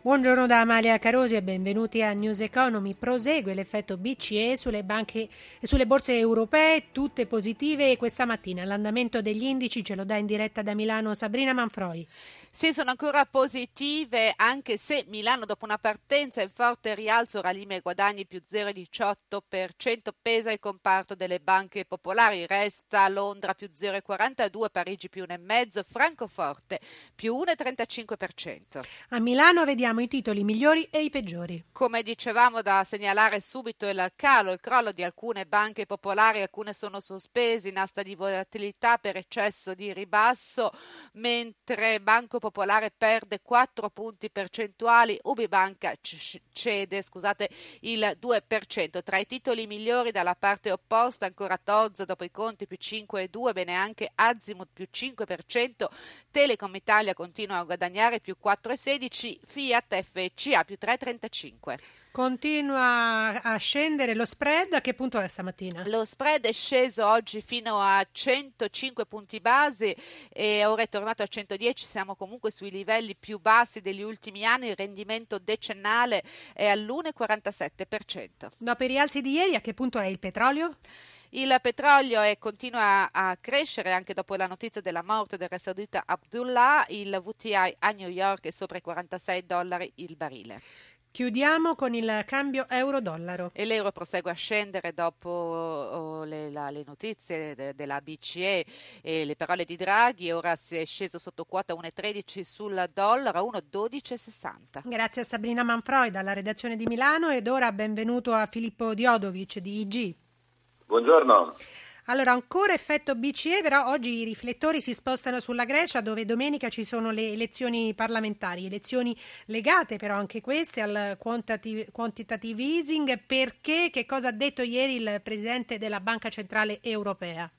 Buongiorno da Amalia Carosi e benvenuti a News Economy. Prosegue l'effetto BCE sulle, banche, sulle borse europee, tutte positive questa mattina. L'andamento degli indici ce lo dà in diretta da Milano Sabrina Manfroi. Sì, sono ancora positive, anche se Milano dopo una partenza in forte rialzo ralime i guadagni più 0,18%, pesa il comparto delle banche popolari, resta Londra più 0,42%, Parigi più 1,5%, Francoforte più 1,35%. A Milano vediamo i titoli migliori e i peggiori. Come dicevamo da segnalare subito il calo, il crollo di alcune banche popolari, alcune sono sospese in asta di volatilità per eccesso di ribasso, mentre Banco Popolare perde 4 punti percentuali, Ubibanca cede scusate, il 2%. Tra i titoli migliori dalla parte opposta ancora Tozzo dopo i conti più 5,2, bene anche Azimut più 5%, Telecom Italia continua a guadagnare più 4,16, Fiat FCA più 3,35. Continua a scendere lo spread, a che punto è stamattina? Lo spread è sceso oggi fino a 105 punti base e ora è tornato a 110, siamo comunque sui livelli più bassi degli ultimi anni, il rendimento decennale è all'1,47%. Dopo i rialzi di ieri, a che punto è il petrolio? Il petrolio è, continua a crescere anche dopo la notizia della morte del re saudita Abdullah, il VTI a New York è sopra i 46 dollari il barile. Chiudiamo con il cambio euro-dollaro. E l'euro prosegue a scendere dopo oh, le, la, le, notizie de, della BCE e le parole di Draghi. Ora si è sceso sotto quota 1,13 sul dollaro a 1,1260. Grazie a Sabrina Manfroi dalla redazione di Milano ed ora benvenuto a Filippo Diodovic di IG. Buongiorno. Allora, ancora effetto BCE, però oggi i riflettori si spostano sulla Grecia dove domenica ci sono le elezioni parlamentari, elezioni legate però anche queste al quantitative, quantitative easing, perché che cosa ha detto ieri il Presidente della Banca Centrale Europea?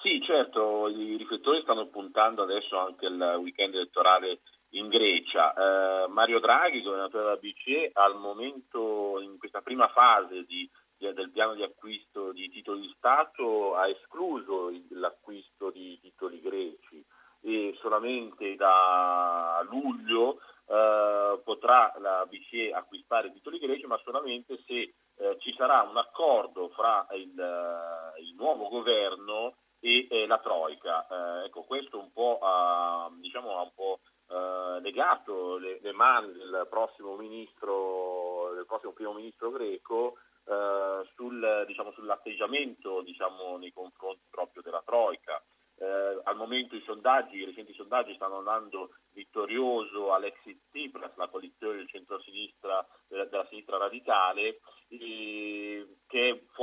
Sì, certo, i riflettori stanno puntando adesso anche al weekend elettorale in Grecia. Eh, Mario Draghi, governatore della BCE, al momento, in questa prima fase di del piano di acquisto di titoli di Stato ha escluso l'acquisto di titoli greci e solamente da luglio eh, potrà la BCE acquistare titoli greci, ma solamente se eh, ci sarà un accordo fra il, eh, il nuovo governo e eh, la Troica. Eh, ecco, questo un po' ha, diciamo, ha un po' eh, legato le, le, mani del prossimo ministro, del prossimo primo ministro greco eh, sul, diciamo, sull'atteggiamento diciamo, nei confronti proprio della Troica. Eh, al momento i sondaggi, i recenti sondaggi stanno andando vittorioso Alexis Tsipras, la coalizione del centro-sinistra, della, della sinistra radicale, eh, che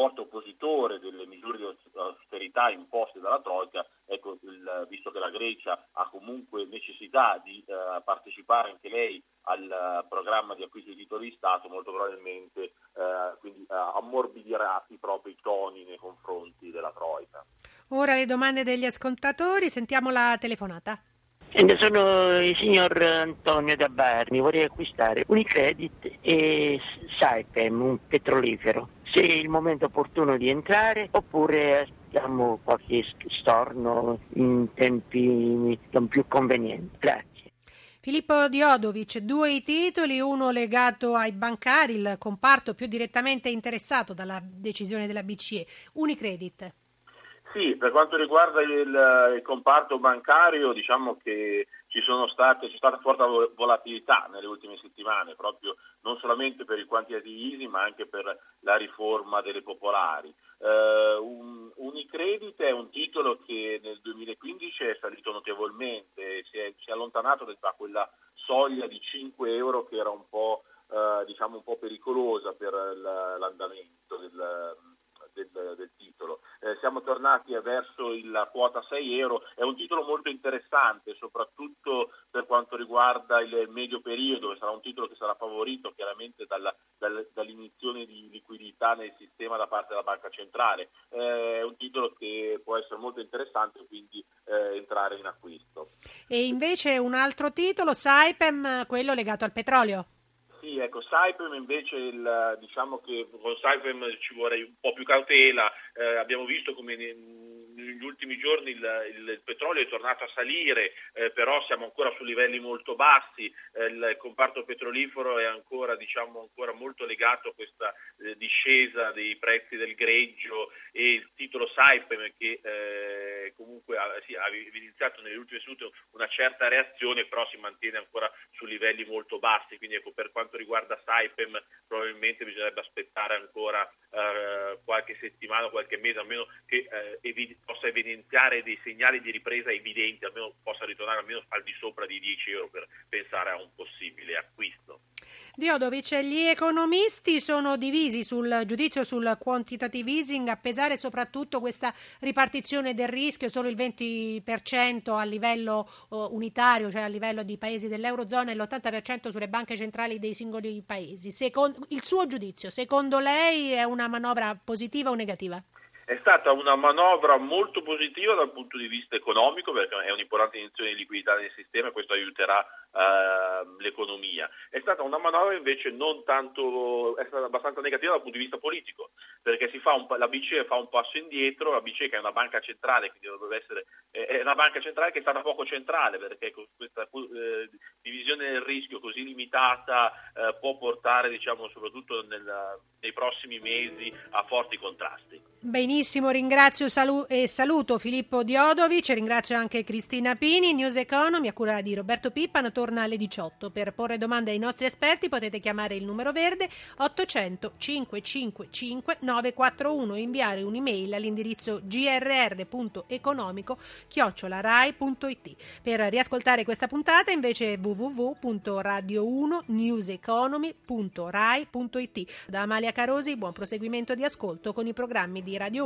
forte oppositore delle misure di austerità imposte dalla Troica, ecco, il, visto che la Grecia ha comunque necessità di eh, partecipare anche lei al programma di acquisto di titoli di Stato, molto probabilmente eh, quindi, eh, ammorbidirà i propri toni nei confronti della Troica. Ora le domande degli ascoltatori, sentiamo la telefonata. Sono il signor Antonio da Barni, vorrei acquistare Unicredit e Saipem, un petrolifero. Se è il momento opportuno di entrare oppure aspettiamo qualche storno in tempi non più convenienti. Grazie. Filippo Diodovic, due i titoli, uno legato ai bancari, il comparto più direttamente interessato dalla decisione della BCE, Unicredit. Sì, per quanto riguarda il, il comparto bancario, diciamo che state, c'è stata forte volatilità nelle ultime settimane, proprio non solamente per il quantitative easing, ma anche per la riforma delle popolari. Uh, un, Unicredit è un titolo che nel 2015 è salito notevolmente, si è, si è allontanato da quella soglia di 5 euro che era un po', uh, diciamo un po pericolosa per l'andamento del del, del titolo. Eh, siamo tornati verso la quota 6 euro, è un titolo molto interessante, soprattutto per quanto riguarda il medio periodo, sarà un titolo che sarà favorito chiaramente dalla, dal, dall'iniezione di liquidità nel sistema da parte della banca centrale. Eh, è un titolo che può essere molto interessante, quindi eh, entrare in acquisto. E invece un altro titolo, Saipem, quello legato al petrolio. Sì, ecco, Saipem invece il, diciamo che con Saipem ci vorrei un po' più cautela, eh, abbiamo visto come negli ultimi giorni il, il, petrolio è tornato a salire, eh, però siamo ancora su livelli molto bassi, eh, il comparto petrolifero è ancora, diciamo, ancora molto legato a questa eh, discesa dei prezzi del greggio e il titolo Saipem che eh, comunque ha, sì, ha evidenziato nelle ultime sedute una certa reazione, però si mantiene ancora su livelli molto bassi, quindi ecco, per quanto riguarda Saipem probabilmente bisognerebbe aspettare ancora eh, qualche settimana, qualche mese, almeno che eh, evi- possa evidenziare dei segnali di ripresa evidenti, almeno possa ritornare almeno al di sopra di 10 euro per pensare a un possibile acquisto. Diodovic, gli economisti sono divisi sul giudizio sul quantitative easing, a pesare soprattutto questa ripartizione del rischio, solo il 20% a livello uh, unitario, cioè a livello di paesi dell'Eurozona e l'80% sulle banche centrali dei singoli paesi. Secondo, il suo giudizio, secondo lei è una manovra positiva o negativa? È stata una manovra molto positiva dal punto di vista economico perché è un'importante iniezione di liquidità nel sistema e questo aiuterà uh, l'economia. È stata una manovra invece non tanto, è stata abbastanza negativa dal punto di vista politico perché un, la BCE fa un passo indietro, la BCE che è una banca centrale, quindi dovrebbe essere, è una banca centrale che è stata poco centrale perché questa eh, divisione del rischio così limitata eh, può portare diciamo, soprattutto nel, nei prossimi mesi a forti contrasti. Benissimo, ringrazio salu- e saluto Filippo Diodovic, ringrazio anche Cristina Pini, News Economy a cura di Roberto Pippano torna alle 18. Per porre domande ai nostri esperti potete chiamare il numero verde 800 555 941 e inviare un'email all'indirizzo grr.economico chiocciolarai.it. Per riascoltare questa puntata invece www.radio1newseconomy.rai.it. Da Amalia Carosi, buon proseguimento di ascolto con i programmi di Radio